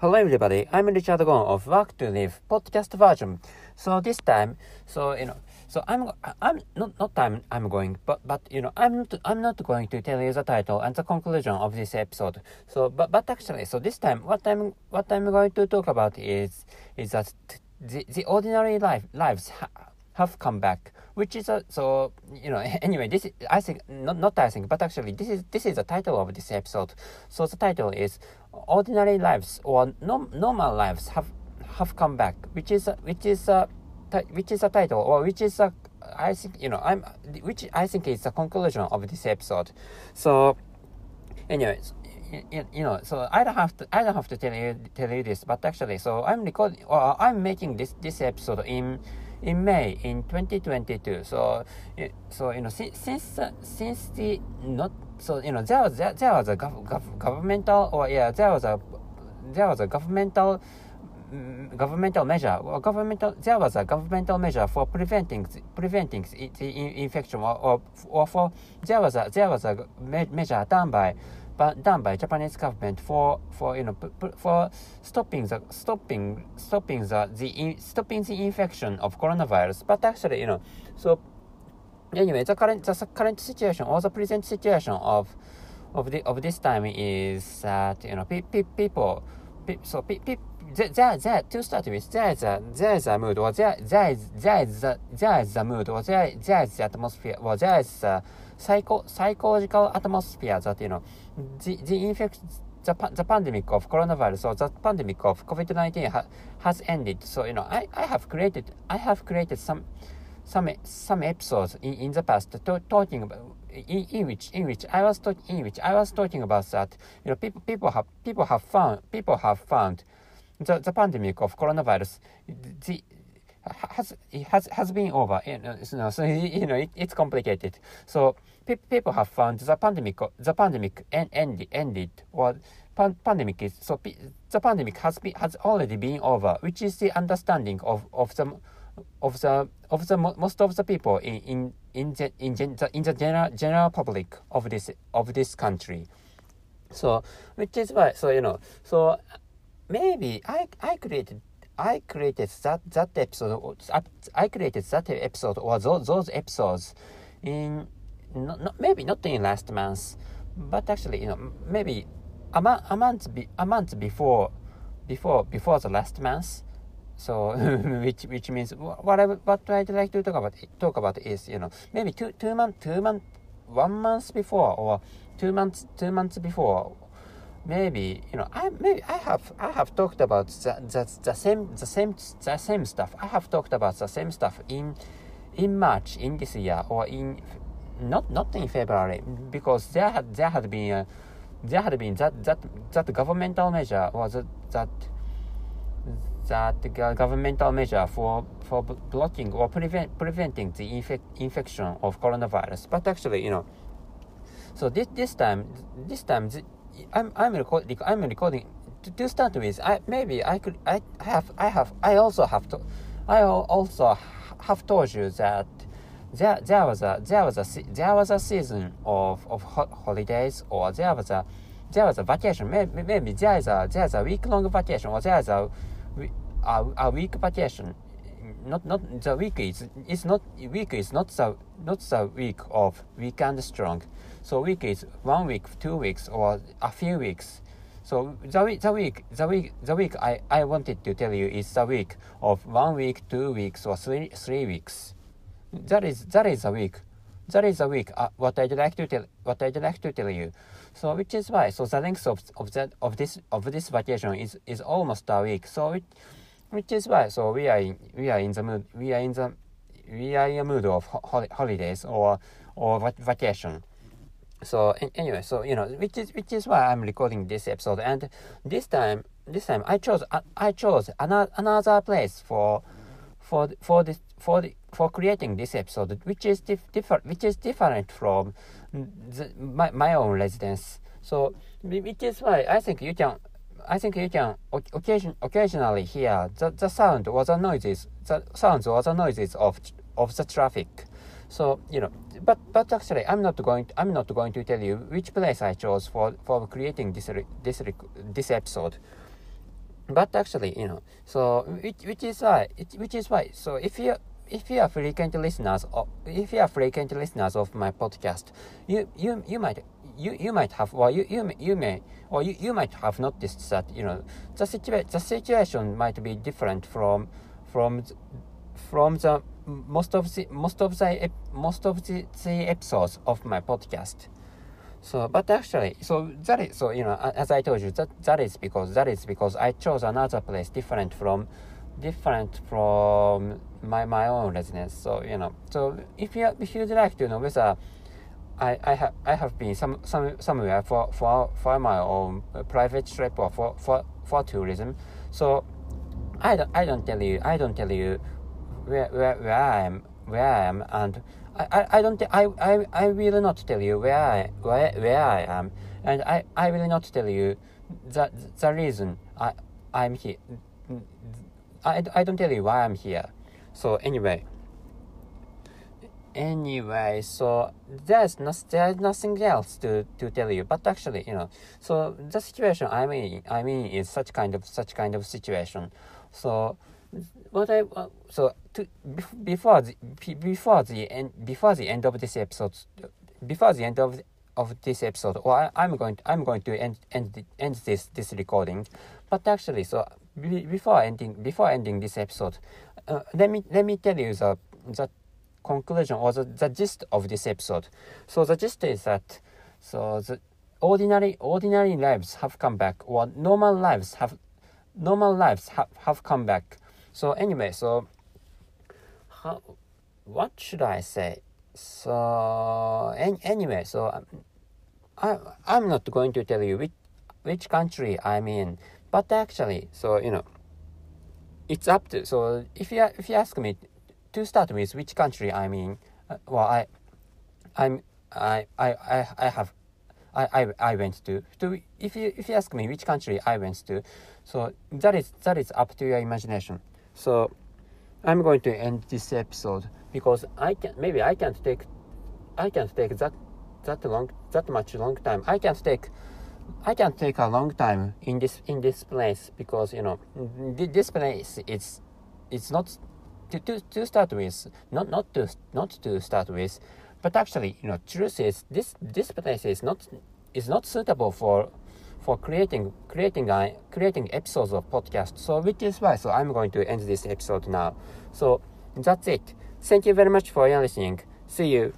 Hello everybody, I'm Richard Gon of Work to Live podcast version. So this time, so you know, so I'm I'm not not time I'm going, but but you know I'm not, I'm not going to tell you the title and the conclusion of this episode. So but but actually, so this time what I'm what I'm going to talk about is is that the the ordinary life lives ha, have come back, which is a so you know anyway this is, I think not not I think but actually this is this is the title of this episode. So the title is ordinary lives or no, normal lives have have come back, which is which is a which is a title or which is a I think you know I'm which I think is the conclusion of this episode. So anyways you know, so I don't have to I don't have to tell you tell you this, but actually, so I'm recording or I'm making this this episode in in May in 2022. So so you know since since since the not so you know there was there, there was a gov, gov, governmental or yeah there was a there was a governmental governmental measure or governmental there was a governmental measure for preventing preventing the infection or, or, or for there was a there was a measure done by done by Japanese government for for you know for stopping the stopping stopping the the stopping the infection of coronavirus. But actually, you know, so anyway, the current the current situation or the present situation of of the of this time is that you know pe- pe- people pe- so pe- pe- there, there, to start with, there is a, there is a mood, or there, there is, there is a, there is a mood, or there, there is the atmosphere, or there is psycho, psychological atmosphere that, you know, the, the infection, the, the pandemic of coronavirus or the pandemic of COVID-19 ha, has ended. So, you know, I, I have created, I have created some, some, some episodes in, in the past to, talking about, in, in which, in which I was talking, in which I was talking about that, you know, people, people have, people have found, people have found the, the pandemic of coronavirus the, has has has been over. You know, so you know it, it's complicated. So pe people have found the pandemic the pandemic end, end, ended or pan pandemic is so the pandemic has been has already been over, which is the understanding of of the of the of the most of the people in in in the in, the, in the general general public of this of this country. So which is why so you know so maybe I I created I created that that episode I created that episode or those those episodes in not, not maybe not in last month but actually you know maybe a, month a month be, a month before before before the last month. So which which means what I what I'd like to talk about talk about is you know maybe two two month two month one month before or two months two months before maybe you know I maybe I have I have talked about the, the, the same the same the same stuff. I have talked about the same stuff in in March in this year or in not not in February because there had there had been a, there had been that that that governmental measure or that that that governmental measure for for blocking or prevent preventing the infec infection of coronavirus. But actually, you know, so this this time this time I'm I'm recording I'm recording to, to start with. I maybe I could I have I have I also have to I also have told you that there there was a there was a there was a season of of ho holidays or there was a there was a vacation maybe, maybe there is a there is a week long vacation or there is a a, a week vacation not not the week is it's not week is not the not the week of weekend strong so week is one week, two weeks, or a few weeks. So the week, the week, the week, the week I, I wanted to tell you is the week of one week, two weeks, or three three weeks. That is that is a week. That is a week. Uh, what I'd like to tell what I'd like to tell you. So which is why so the length of of that of this of this vacation is is almost a week. So it, which is why so we are in we are in the mood we are in the we are in a mood of ho holidays or or vacation. So anyway so you know which is which is why i'm recording this episode. And this time this time i chose i, chose another another place for for for this for the, for creating this episode which is dif- different which is different from the, my, my own residence. So which is why i think you can i think you can occasion, occasionally hear the, the sound or the noises the sounds or the noises of of the traffic so you know but but actually, I'm not going. To, I'm not going to tell you which place I chose for for creating this this this episode. but actually, you know, so which, which is why, which is why, so if you if you are frequent listeners, or if you are frequent listeners of my podcast, you you you might you, you might have or you, you, you may or you, you might have noticed that you know the situa- the situation might be different from from from the most of the most of the most of the, the episodes of my podcast. So, but actually, so that is so you know as I told you that that is because that is because I chose another place different from different from my my own residence. So you know, so if you if you'd like to know whether I I have I have been some some somewhere for for for my own uh, private trip or for for for tourism, so I don't I don't tell you I don't tell you where where, where I am where I am and I, I, I don't I, I I will not tell you where I where, where I am. And I, I will not tell you the the reason I I'm here I, I don't tell you why I'm here. So anyway anyway so there's no, there's nothing else to, to tell you. But actually you know so the situation i mean i mean is such kind of such kind of situation. So what i uh, so to before the before the end before the end of this episode before the end of of this episode or I, am going to, i'm going to end end end this this recording. But actually so before ending before ending this episode uh, let me let me tell you the the conclusion or the, the gist of this episode. So the gist is that so the ordinary ordinary lives have come back or normal lives have normal lives have, have come back. So anyway, so how what should I say? So any, anyway, so um, I I'm not going to tell you which which country I'm in, but actually, so you know, it's up to so if you if you ask me to start with, which country I mean, uh, well, I, I'm, I, I, I, I have, I, I, I went to. To if you if you ask me which country I went to, so that is that is up to your imagination. So, I'm going to end this episode because I can maybe I can't take, I can't take that that long that much long time. I can't take. I can't take a long time in this in this place because you know this place it's it's not to, to, to start with, not not to not to start with, but actually, you know, truth is this this place is not is not suitable for for creating creating uh, creating episodes of podcast. So which is why so I'm going to end this episode now. So that's it. Thank you very much for your listening. See you.